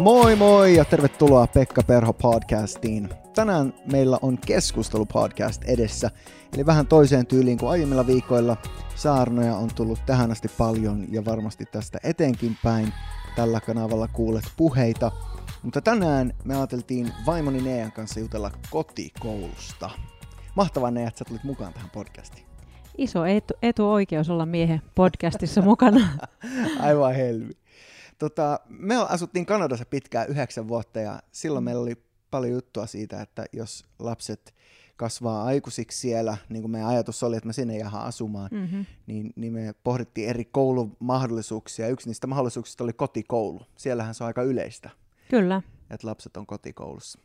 Moi moi ja tervetuloa Pekka Perho podcastiin. Tänään meillä on keskustelupodcast edessä, eli vähän toiseen tyyliin kuin aiemmilla viikoilla. Saarnoja on tullut tähän asti paljon ja varmasti tästä eteenkin päin. Tällä kanavalla kuulet puheita. Mutta tänään me ajateltiin vaimoni Nean kanssa jutella kotikoulusta. Mahtavaa Nea, että sä tulit mukaan tähän podcastiin. Iso etu, etuoikeus olla miehen podcastissa mukana. Aivan helvi. Tota, me asuttiin Kanadassa pitkään yhdeksän vuotta ja silloin meillä oli paljon juttua siitä, että jos lapset kasvaa aikuisiksi siellä, niin kuin meidän ajatus oli, että me sinne jäädään asumaan, mm-hmm. niin, niin me pohdittiin eri koulumahdollisuuksia. Yksi niistä mahdollisuuksista oli kotikoulu. Siellähän se on aika yleistä. Kyllä. Että lapset on kotikoulussa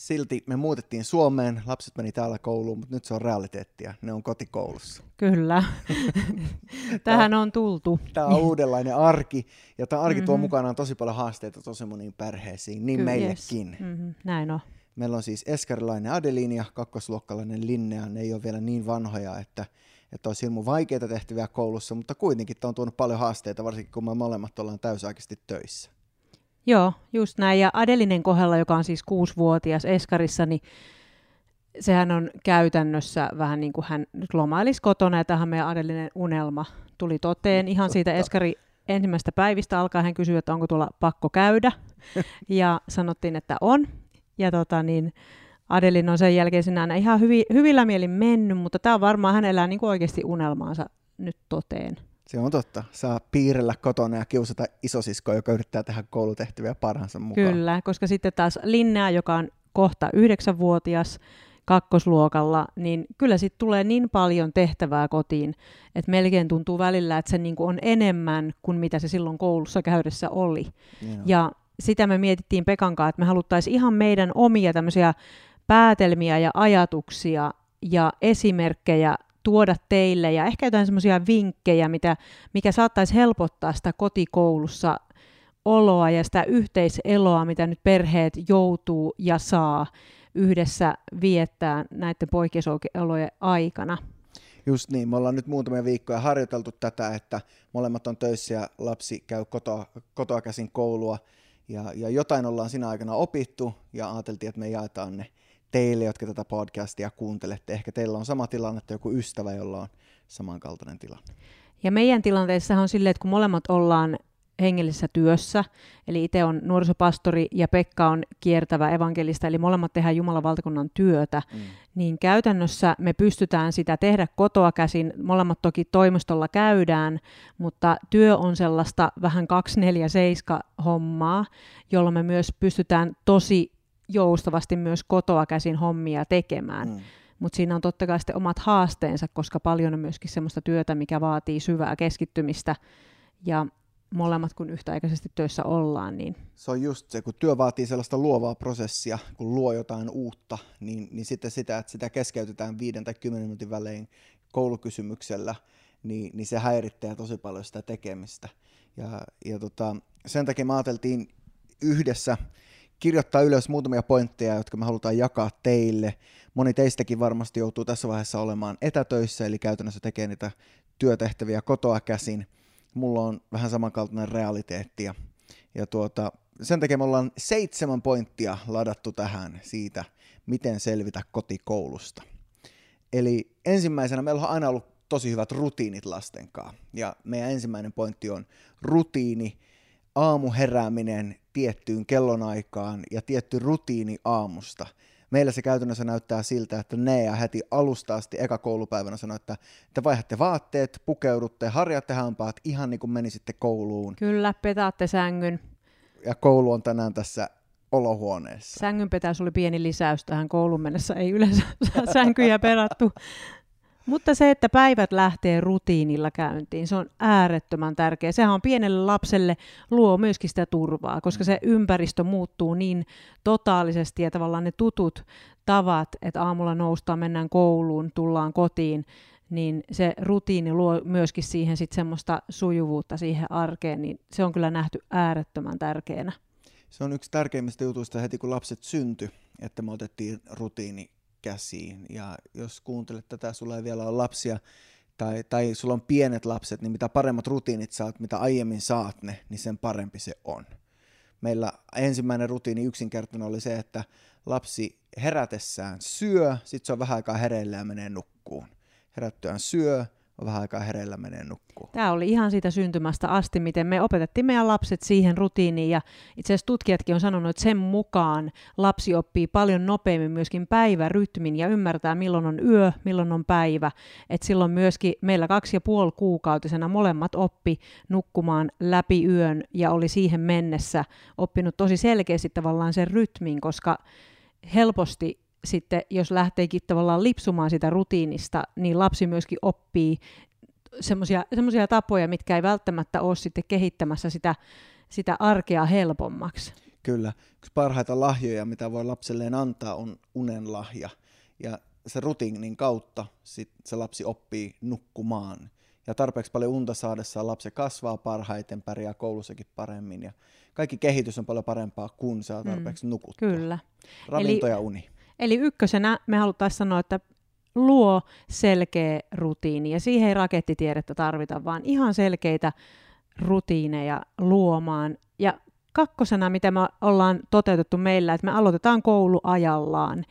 silti me muutettiin Suomeen, lapset meni täällä kouluun, mutta nyt se on realiteettia, ne on kotikoulussa. Kyllä, tähän on tultu. Tämä on uudenlainen arki, ja tämä arki mm-hmm. tuo mukanaan tosi paljon haasteita tosi moniin perheisiin, niin Ky- meillekin. Yes. Mm-hmm. Näin on. Meillä on siis eskarilainen Adeline ja kakkosluokkalainen Linnea, ne ei ole vielä niin vanhoja, että, että olisi hirmu vaikeita tehtäviä koulussa, mutta kuitenkin tämä on tuonut paljon haasteita, varsinkin kun me molemmat ollaan täysaikaisesti töissä. Joo, just näin. Ja Adelinen kohdalla, joka on siis kuusivuotias Eskarissa, niin sehän on käytännössä vähän niin kuin hän nyt lomailisi kotona, ja tähän meidän Adelinen unelma tuli toteen ihan Totta. siitä Eskari ensimmäistä päivistä alkaa hän kysyy, että onko tuolla pakko käydä, ja sanottiin, että on. Ja tota niin, Adelin on sen jälkeen sinä ihan hyvi, hyvillä mielin mennyt, mutta tämä on varmaan hänellä niin kuin oikeasti unelmaansa nyt toteen. Se on totta. Saa piirrellä kotona ja kiusata isosiskoa, joka yrittää tehdä koulutehtäviä parhaansa mukaan. Kyllä, koska sitten taas Linnea, joka on kohta yhdeksänvuotias kakkosluokalla, niin kyllä sitten tulee niin paljon tehtävää kotiin, että melkein tuntuu välillä, että se niinku on enemmän kuin mitä se silloin koulussa käydessä oli. Joo. Ja sitä me mietittiin Pekan kanssa, että me haluttaisiin ihan meidän omia tämmöisiä päätelmiä ja ajatuksia ja esimerkkejä tuoda teille ja ehkä jotain semmoisia vinkkejä, mitä, mikä saattaisi helpottaa sitä kotikoulussa oloa ja sitä yhteiseloa, mitä nyt perheet joutuu ja saa yhdessä viettää näiden poikkeusolojen aikana. Just niin, me ollaan nyt muutamia viikkoja harjoiteltu tätä, että molemmat on töissä ja lapsi käy kotoa, kotoa käsin koulua ja, ja jotain ollaan siinä aikana opittu ja ajateltiin, että me jaetaan ne teille, jotka tätä podcastia kuuntelette. Ehkä teillä on sama tilanne, että joku ystävä, jolla on samankaltainen tilanne. Ja meidän tilanteessa on silleen, että kun molemmat ollaan hengellisessä työssä, eli itse on nuorisopastori ja Pekka on kiertävä evankelista, eli molemmat tehdään Jumalan valtakunnan työtä, mm. niin käytännössä me pystytään sitä tehdä kotoa käsin. Molemmat toki toimistolla käydään, mutta työ on sellaista vähän 247 hommaa, jolloin me myös pystytään tosi joustavasti myös kotoa käsin hommia tekemään. Mm. Mutta siinä on totta kai sitten omat haasteensa, koska paljon on myöskin sellaista työtä, mikä vaatii syvää keskittymistä. Ja molemmat kun yhtäaikaisesti töissä ollaan. Niin... Se on just se, kun työ vaatii sellaista luovaa prosessia, kun luo jotain uutta, niin, niin sitten sitä, että sitä keskeytetään viiden tai kymmenen minuutin välein koulukysymyksellä, niin, niin se häirittää tosi paljon sitä tekemistä. Ja, ja tota, sen takia me ajateltiin yhdessä kirjoittaa ylös muutamia pointteja, jotka me halutaan jakaa teille. Moni teistäkin varmasti joutuu tässä vaiheessa olemaan etätöissä, eli käytännössä tekee niitä työtehtäviä kotoa käsin. Mulla on vähän samankaltainen realiteetti. Ja, ja tuota, sen takia me ollaan seitsemän pointtia ladattu tähän siitä, miten selvitä kotikoulusta. Eli ensimmäisenä meillä on aina ollut tosi hyvät rutiinit lasten kanssa. Ja meidän ensimmäinen pointti on rutiini, aamuherääminen tiettyyn kellonaikaan ja tietty rutiini aamusta. Meillä se käytännössä näyttää siltä, että ne ja heti alusta asti eka koulupäivänä sanoi, että te vaihdatte vaatteet, pukeudutte, harjatte hampaat ihan niin kuin menisitte kouluun. Kyllä, petaatte sängyn. Ja koulu on tänään tässä olohuoneessa. Sängynpetäys oli pieni lisäys tähän koulun mennessä, ei yleensä sänkyjä perattu. Mutta se, että päivät lähtee rutiinilla käyntiin, se on äärettömän tärkeä. Sehän on pienelle lapselle luo myöskin sitä turvaa, koska se ympäristö muuttuu niin totaalisesti ja tavallaan ne tutut tavat, että aamulla noustaan, mennään kouluun, tullaan kotiin, niin se rutiini luo myöskin siihen sit semmoista sujuvuutta siihen arkeen, niin se on kyllä nähty äärettömän tärkeänä. Se on yksi tärkeimmistä jutuista heti kun lapset syntyi, että me otettiin rutiini käsiin. Ja jos kuuntelet tätä, sulla ei vielä ole lapsia tai, tai sulla on pienet lapset, niin mitä paremmat rutiinit saat, mitä aiemmin saat ne, niin sen parempi se on. Meillä ensimmäinen rutiini yksinkertainen oli se, että lapsi herätessään syö, sitten se on vähän aikaa hereillä ja menee nukkuun. Herättyään syö, vähän aikaa hereillä menee nukkuu. Tämä oli ihan siitä syntymästä asti, miten me opetettiin meidän lapset siihen rutiiniin ja itse asiassa tutkijatkin on sanonut, että sen mukaan lapsi oppii paljon nopeammin myöskin päivärytmin ja ymmärtää milloin on yö, milloin on päivä. Et silloin myöskin meillä kaksi ja puoli kuukautisena molemmat oppi nukkumaan läpi yön ja oli siihen mennessä oppinut tosi selkeästi tavallaan sen rytmin, koska helposti sitten, jos lähteekin tavallaan lipsumaan sitä rutiinista, niin lapsi myöskin oppii semmoisia tapoja, mitkä ei välttämättä ole sitten kehittämässä sitä, sitä arkea helpommaksi. Kyllä. Yksi parhaita lahjoja, mitä voi lapselleen antaa, on unen lahja. Ja se rutiinin kautta sit se lapsi oppii nukkumaan. Ja tarpeeksi paljon unta saadessaan lapsi kasvaa parhaiten, pärjää koulussakin paremmin. Ja kaikki kehitys on paljon parempaa, kun saa mm. tarpeeksi mm, nukuttua. Kyllä. Ravinto Eli... ja uni. Eli ykkösenä me haluttaisiin sanoa, että luo selkeä rutiini, ja siihen ei rakettitiedettä tarvita, vaan ihan selkeitä rutiineja luomaan. Ja kakkosena, mitä me ollaan toteutettu meillä, että me aloitetaan koulu ajallaan.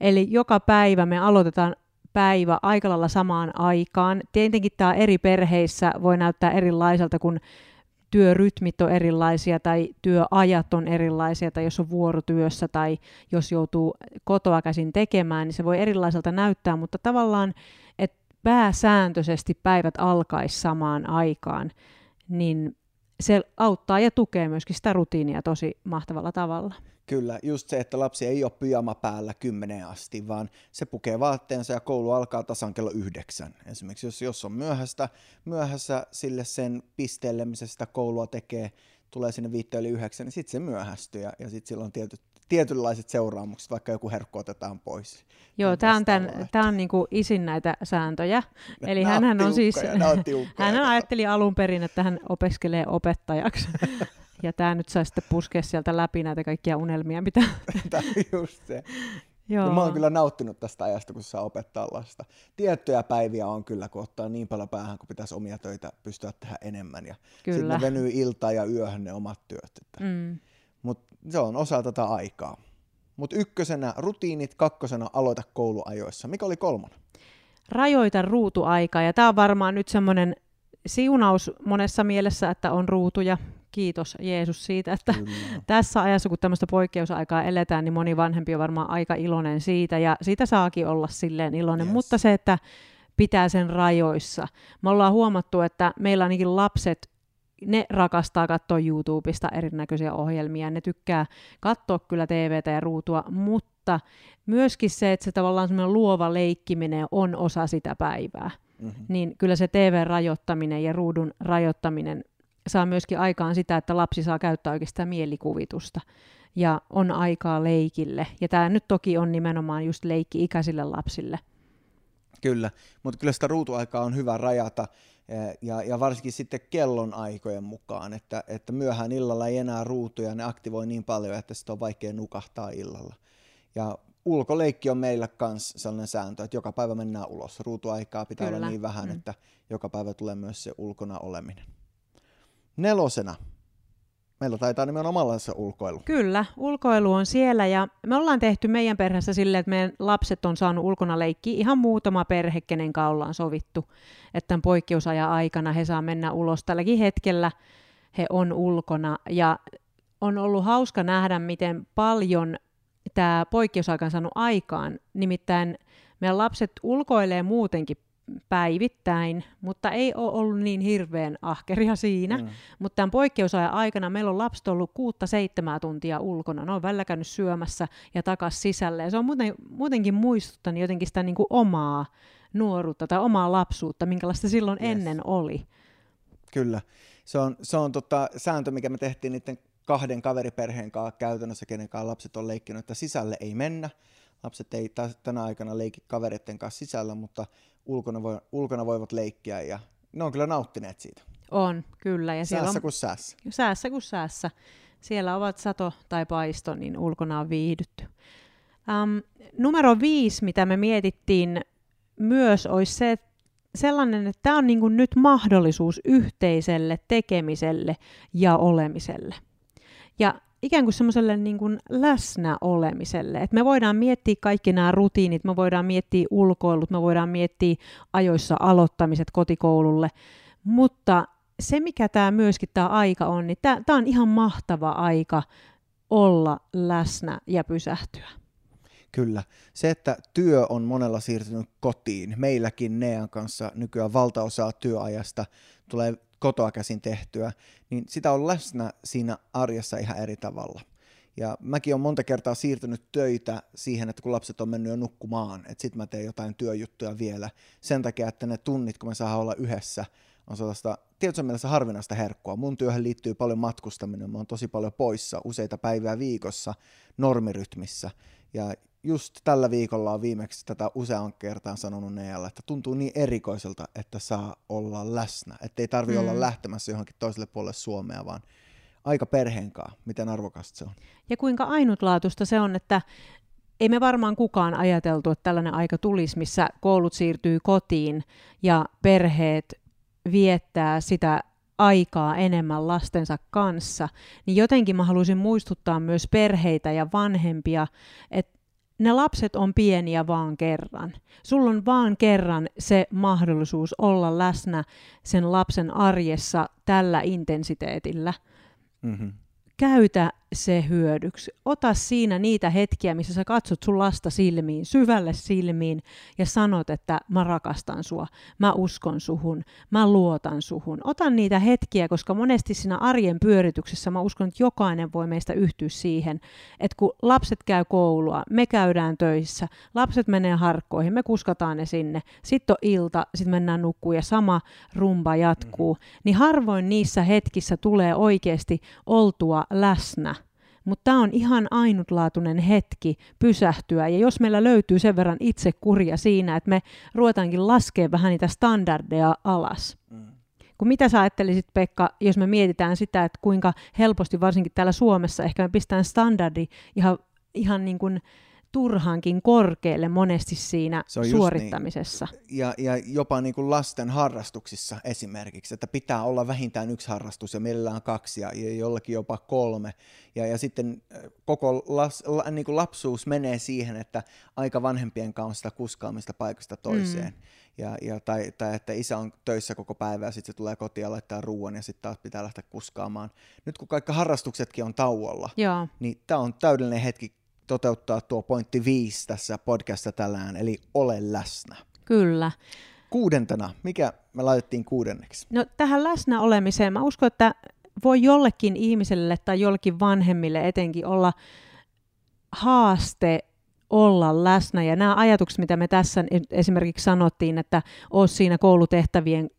Eli joka päivä me aloitetaan päivä aika lailla samaan aikaan. Tietenkin tämä eri perheissä voi näyttää erilaiselta, kun työrytmit on erilaisia tai työajat on erilaisia tai jos on vuorotyössä tai jos joutuu kotoa käsin tekemään, niin se voi erilaiselta näyttää, mutta tavallaan, että pääsääntöisesti päivät alkaisi samaan aikaan, niin se auttaa ja tukee myöskin sitä rutiinia tosi mahtavalla tavalla. Kyllä, just se, että lapsi ei ole pyjama päällä kymmeneen asti, vaan se pukee vaatteensa ja koulu alkaa tasan kello yhdeksän. Esimerkiksi jos, jos on myöhäistä, myöhässä sille sen pisteelle, missä sitä koulua tekee, tulee sinne viitteen yli yhdeksän, niin sitten se myöhästyy ja, ja sitten silloin tietyt, tietynlaiset seuraamukset, vaikka joku herkku otetaan pois. Joo, tämä on, tämän, tämä on niinku isin näitä sääntöjä. Eli hän on, on siis, hän ajatteli alun perin, että hän opiskelee opettajaksi. Ja tämä nyt saa sitten puskea sieltä läpi näitä kaikkia unelmia, mitä... Tämä on just se. Joo. Ja mä oon kyllä nauttinut tästä ajasta, kun saa opettaa lasta. Tiettyjä päiviä on kyllä, kun ottaa niin paljon päähän, kun pitäisi omia töitä pystyä tehdä enemmän. Ja kyllä. sitten venyy iltaa ja yöhön ne omat työt. Mm. Mutta se on osa tätä aikaa. Mutta ykkösenä rutiinit, kakkosena aloita kouluajoissa. Mikä oli kolmonen? Rajoita ruutuaikaa. Ja tämä on varmaan nyt semmoinen siunaus monessa mielessä, että on ruutuja kiitos Jeesus siitä, että Kyllä. tässä ajassa, kun tämmöistä poikkeusaikaa eletään, niin moni vanhempi on varmaan aika iloinen siitä, ja siitä saakin olla silleen iloinen, yes. mutta se, että pitää sen rajoissa. Me ollaan huomattu, että meillä ainakin lapset, ne rakastaa katsoa YouTubesta erinäköisiä ohjelmia, ne tykkää katsoa kyllä TVtä ja ruutua, mutta myöskin se, että se tavallaan semmoinen luova leikkiminen on osa sitä päivää. Mm-hmm. Niin kyllä se TV-rajoittaminen ja ruudun rajoittaminen saa myöskin aikaan sitä, että lapsi saa käyttää oikeastaan mielikuvitusta ja on aikaa leikille. Ja tämä nyt toki on nimenomaan just leikki-ikäisille lapsille. Kyllä, mutta kyllä sitä ruutuaikaa on hyvä rajata ja, ja varsinkin sitten kellon aikojen mukaan, että, että myöhään illalla ei enää ruutuja, ne aktivoi niin paljon, että sitä on vaikea nukahtaa illalla. Ja ulkoleikki on meillä myös sellainen sääntö, että joka päivä mennään ulos. Ruutuaikaa pitää Kyllä. olla niin vähän, mm. että joka päivä tulee myös se ulkona oleminen. Nelosena. Meillä taitaa nimenomaan se ulkoilu. Kyllä, ulkoilu on siellä ja me ollaan tehty meidän perheessä silleen, että meidän lapset on saanut ulkona leikkiä ihan muutama perhe, kenen kanssa ollaan sovittu, että tämän poikkeusajan aikana he saa mennä ulos. Tälläkin hetkellä he on ulkona ja on ollut hauska nähdä, miten paljon tämä poikkeusaika on saanut aikaan. Nimittäin meidän lapset ulkoilee muutenkin päivittäin, mutta ei ole ollut niin hirveän ahkeria siinä. Mm. Mutta tämän poikkeusajan aikana meillä on lapset ollut kuutta seitsemää tuntia ulkona. Ne on välillä käynyt syömässä ja takas sisälle. Ja se on muuten, muutenkin muistuttanut jotenkin sitä niin kuin omaa nuoruutta tai omaa lapsuutta, minkälaista silloin yes. ennen oli. Kyllä. Se on, se on tota, sääntö, mikä me tehtiin niiden kahden kaveriperheen kanssa käytännössä, kenen kanssa lapset on leikkinyt, että sisälle ei mennä. Lapset ei tänä aikana leiki kavereiden kanssa sisällä, mutta ulkona, voi, ulkona voivat leikkiä ja ne on kyllä nauttineet siitä. On, kyllä. Ja siellä säässä on, kuin säässä. Säässä kuin säässä. Siellä ovat sato tai paisto, niin ulkona on viihdytty. Um, numero viisi, mitä me mietittiin myös, olisi se, sellainen, että tämä on niin nyt mahdollisuus yhteiselle tekemiselle ja olemiselle. Ja ikään kuin semmoiselle niin kuin läsnä olemiselle. Että me voidaan miettiä kaikki nämä rutiinit, me voidaan miettiä ulkoilut, me voidaan miettiä ajoissa aloittamiset kotikoululle, mutta se, mikä tämä myöskin tämä aika on, niin tämä on ihan mahtava aika olla läsnä ja pysähtyä. Kyllä. Se, että työ on monella siirtynyt kotiin, meilläkin Nean kanssa nykyään valtaosaa työajasta tulee kotoa käsin tehtyä, niin sitä on läsnä siinä arjessa ihan eri tavalla. Ja mäkin olen monta kertaa siirtynyt töitä siihen, että kun lapset on mennyt jo nukkumaan, että sitten mä teen jotain työjuttuja vielä. Sen takia, että ne tunnit, kun me saadaan olla yhdessä, on sellaista tietyssä mielessä harvinaista herkkua. Mun työhön liittyy paljon matkustaminen, mä oon tosi paljon poissa useita päiviä viikossa normirytmissä. Ja just tällä viikolla on viimeksi tätä usean kertaan sanonut Nealle, että tuntuu niin erikoiselta, että saa olla läsnä. Että ei tarvi mm. olla lähtemässä johonkin toiselle puolelle Suomea, vaan aika perheenkaan. Miten arvokasta se on? Ja kuinka ainutlaatuista se on, että ei me varmaan kukaan ajateltu, että tällainen aika tulisi, missä koulut siirtyy kotiin ja perheet viettää sitä aikaa enemmän lastensa kanssa, niin jotenkin mä haluaisin muistuttaa myös perheitä ja vanhempia, että ne lapset on pieniä vaan kerran. Sulla on vaan kerran se mahdollisuus olla läsnä sen lapsen arjessa tällä intensiteetillä. Mm-hmm käytä se hyödyksi. Ota siinä niitä hetkiä, missä sä katsot sun lasta silmiin, syvälle silmiin ja sanot, että mä rakastan sua, mä uskon suhun, mä luotan suhun. Ota niitä hetkiä, koska monesti siinä arjen pyörityksessä mä uskon, että jokainen voi meistä yhtyä siihen, että kun lapset käy koulua, me käydään töissä, lapset menee harkkoihin, me kuskataan ne sinne, sitten on ilta, sitten mennään nukkuun ja sama rumba jatkuu, mm-hmm. niin harvoin niissä hetkissä tulee oikeasti oltua läsnä. Mutta tämä on ihan ainutlaatuinen hetki pysähtyä. Ja jos meillä löytyy sen verran itsekuria siinä, että me ruvetaankin laskea vähän niitä standardeja alas. Mm. Kun mitä sä ajattelisit, Pekka, jos me mietitään sitä, että kuinka helposti varsinkin täällä Suomessa ehkä me pistetään standardi ihan, ihan niin kuin turhankin korkealle monesti siinä se on suorittamisessa. Niin. Ja, ja jopa niin kuin lasten harrastuksissa esimerkiksi, että pitää olla vähintään yksi harrastus ja mielellään kaksi ja, ja jollakin jopa kolme. Ja, ja sitten koko las, la, niin kuin lapsuus menee siihen, että aika vanhempien kanssa kuskaamista paikasta toiseen. Mm. Ja, ja, tai, tai että isä on töissä koko päivä ja sitten se tulee kotiin ja laittaa ruoan ja sitten taas pitää lähteä kuskaamaan. Nyt kun kaikki harrastuksetkin on tauolla, Joo. niin tämä on täydellinen hetki toteuttaa tuo pointti viisi tässä podcastissa tällään, eli ole läsnä. Kyllä. Kuudentena, mikä me laitettiin kuudenneksi? No tähän läsnä olemiseen, mä uskon, että voi jollekin ihmiselle tai jollekin vanhemmille etenkin olla haaste olla läsnä. Ja nämä ajatukset, mitä me tässä esimerkiksi sanottiin, että ole siinä koulutehtävien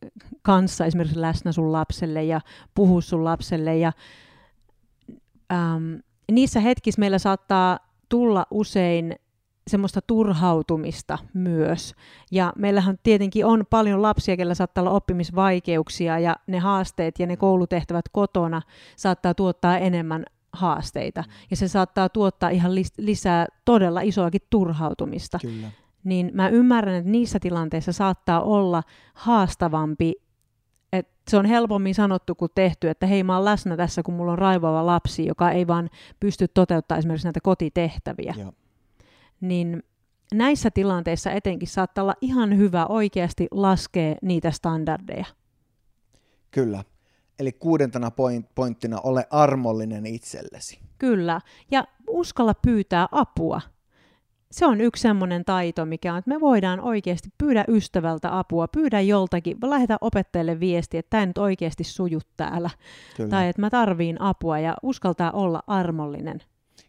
kanssa esimerkiksi läsnä sun lapselle ja puhu sun lapselle. Ja, äm, niissä hetkissä meillä saattaa tulla usein semmoista turhautumista myös. Ja meillähän tietenkin on paljon lapsia, joilla saattaa olla oppimisvaikeuksia ja ne haasteet ja ne koulutehtävät kotona saattaa tuottaa enemmän haasteita. Ja se saattaa tuottaa ihan lisää todella isoakin turhautumista. Kyllä. Niin mä ymmärrän, että niissä tilanteissa saattaa olla haastavampi se on helpommin sanottu kuin tehty, että hei mä oon läsnä tässä, kun mulla on raivaava lapsi, joka ei vaan pysty toteuttamaan esimerkiksi näitä kotitehtäviä. Joo. Niin näissä tilanteissa etenkin saattaa olla ihan hyvä oikeasti laskea niitä standardeja. Kyllä. Eli kuudentena point, pointtina ole armollinen itsellesi. Kyllä. Ja uskalla pyytää apua se on yksi semmoinen taito, mikä on, että me voidaan oikeasti pyydä ystävältä apua, pyydä joltakin, lähetä opettajalle viesti, että tämä nyt oikeasti suju täällä. Kyllä. Tai että mä tarviin apua ja uskaltaa olla armollinen.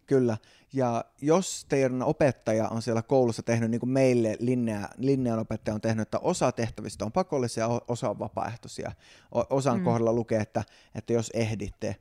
Kyllä. Ja jos teidän opettaja on siellä koulussa tehnyt, niin kuin meille Linnea, Linnean opettaja on tehnyt, että osa tehtävistä on pakollisia, osa on vapaaehtoisia. Osan mm. kohdalla lukee, että, että jos ehditte,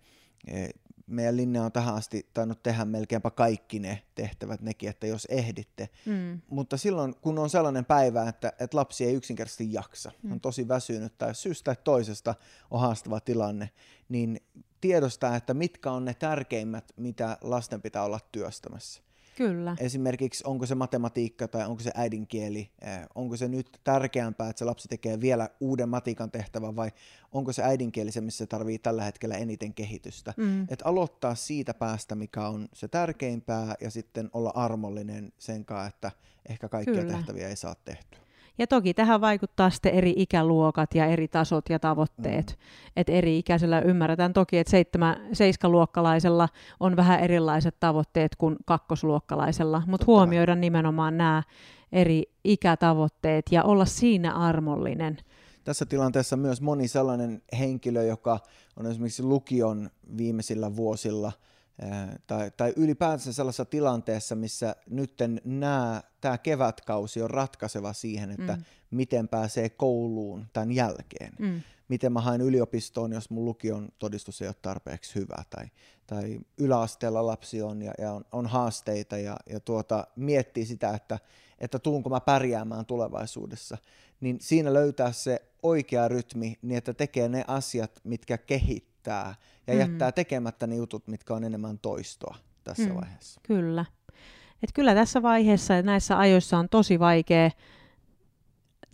e, meidän linja on tähän asti tainnut tehdä melkeinpä kaikki ne tehtävät nekin, että jos ehditte. Mm. Mutta silloin, kun on sellainen päivä, että, että lapsi ei yksinkertaisesti jaksa, mm. on tosi väsynyt tai syystä tai toisesta on haastava tilanne, niin tiedostaa, että mitkä on ne tärkeimmät, mitä lasten pitää olla työstämässä. Kyllä. Esimerkiksi onko se matematiikka tai onko se äidinkieli, eh, onko se nyt tärkeämpää, että se lapsi tekee vielä uuden matikan tehtävän vai onko se äidinkieli se, missä se tarvii tällä hetkellä eniten kehitystä. Mm. Että aloittaa siitä päästä, mikä on se tärkeimpää ja sitten olla armollinen sen kanssa, että ehkä kaikkia Kyllä. tehtäviä ei saa tehtyä. Ja toki tähän vaikuttaa sitten eri ikäluokat ja eri tasot ja tavoitteet. Mm. Et eri ikäisellä ymmärretään toki, että seitsemän, seiskaluokkalaisella on vähän erilaiset tavoitteet kuin kakkosluokkalaisella, mutta huomioida nimenomaan nämä eri ikätavoitteet ja olla siinä armollinen. Tässä tilanteessa myös moni sellainen henkilö, joka on esimerkiksi lukion viimeisillä vuosilla – tai, tai ylipäänsä sellaisessa tilanteessa, missä nyt tämä kevätkausi on ratkaiseva siihen, että mm. miten pääsee kouluun tämän jälkeen. Mm. Miten mä haen yliopistoon, jos mun lukion todistus ei ole tarpeeksi hyvä. Tai, tai yläasteella lapsi on ja, ja on, on haasteita ja, ja tuota, miettii sitä, että, että tuunko mä pärjäämään tulevaisuudessa. Niin siinä löytää se oikea rytmi niin, että tekee ne asiat, mitkä kehittää ja mm. jättää tekemättä ne jutut, mitkä on enemmän toistoa tässä mm. vaiheessa. Kyllä. Et kyllä tässä vaiheessa ja näissä ajoissa on tosi vaikea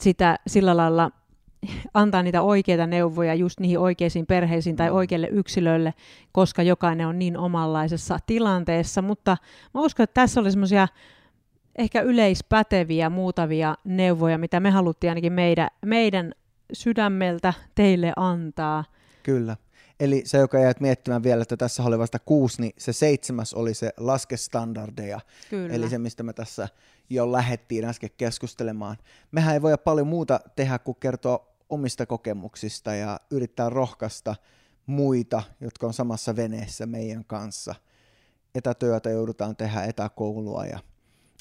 sitä sillä lailla antaa niitä oikeita neuvoja just niihin oikeisiin perheisiin tai mm. oikeille yksilöille, koska jokainen on niin omanlaisessa tilanteessa. Mutta mä uskon, että tässä oli semmoisia ehkä yleispäteviä muutavia neuvoja, mitä me haluttiin ainakin meidän, meidän sydämeltä teille antaa. Kyllä. Eli se, joka jäät miettimään vielä, että tässä oli vasta kuusi, niin se seitsemäs oli se laskestandardeja. Kyllä. Eli se, mistä me tässä jo lähettiin äsken keskustelemaan. Mehän ei voi paljon muuta tehdä kuin kertoa omista kokemuksista ja yrittää rohkaista muita, jotka on samassa veneessä meidän kanssa. Etätyötä joudutaan tehdä etäkoulua ja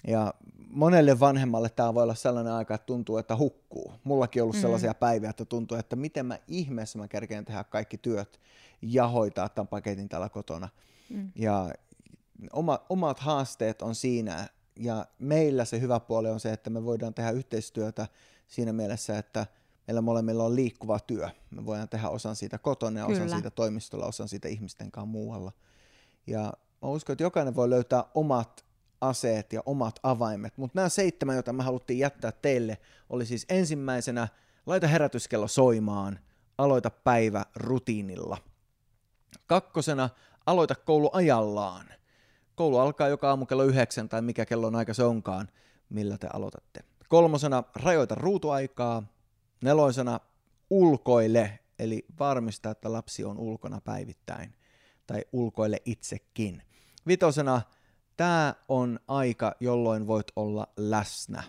ja monelle vanhemmalle tämä voi olla sellainen aika, että tuntuu, että hukkuu. Mullakin on ollut mm. sellaisia päiviä, että tuntuu, että miten mä ihmeessä mä kerkeen tehdä kaikki työt ja hoitaa tämän paketin täällä kotona. Mm. Ja oma, omat haasteet on siinä, ja meillä se hyvä puoli on se, että me voidaan tehdä yhteistyötä siinä mielessä, että meillä molemmilla on liikkuva työ. Me voidaan tehdä osan siitä kotona ja Kyllä. osan siitä toimistolla, osan siitä ihmisten kanssa muualla. Ja mä uskon, että jokainen voi löytää omat aseet ja omat avaimet. Mutta nämä seitsemän, joita me haluttiin jättää teille, oli siis ensimmäisenä laita herätyskello soimaan, aloita päivä rutiinilla. Kakkosena aloita koulu ajallaan. Koulu alkaa joka aamu kello yhdeksän tai mikä kello on aika se onkaan, millä te aloitatte. Kolmosena rajoita ruutuaikaa. Neloisena ulkoile, eli varmista, että lapsi on ulkona päivittäin tai ulkoile itsekin. Vitosena Tämä on aika, jolloin voit olla läsnä.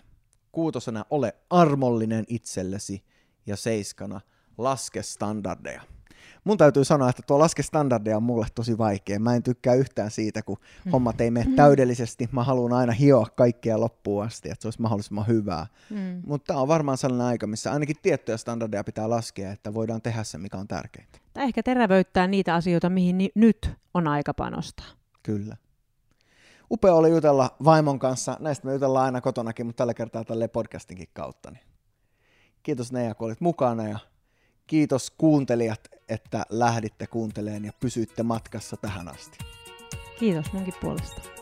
Kuutosena ole armollinen itsellesi ja seiskana laske standardeja. Mun täytyy sanoa, että tuo laske standardeja on mulle tosi vaikea. Mä en tykkää yhtään siitä, kun mm. hommat ei mene täydellisesti. Mä haluan aina hioa kaikkea loppuun asti, että se olisi mahdollisimman hyvää. Mm. Mutta tämä on varmaan sellainen aika, missä ainakin tiettyjä standardeja pitää laskea, että voidaan tehdä se, mikä on tärkeintä. Tai ehkä terävöittää niitä asioita, mihin ni- nyt on aika panostaa. Kyllä upea oli jutella vaimon kanssa. Näistä me jutellaan aina kotonakin, mutta tällä kertaa tälle podcastinkin kautta. Niin kiitos Neija, kun olit mukana ja kiitos kuuntelijat, että lähditte kuunteleen ja pysyitte matkassa tähän asti. Kiitos munkin puolesta.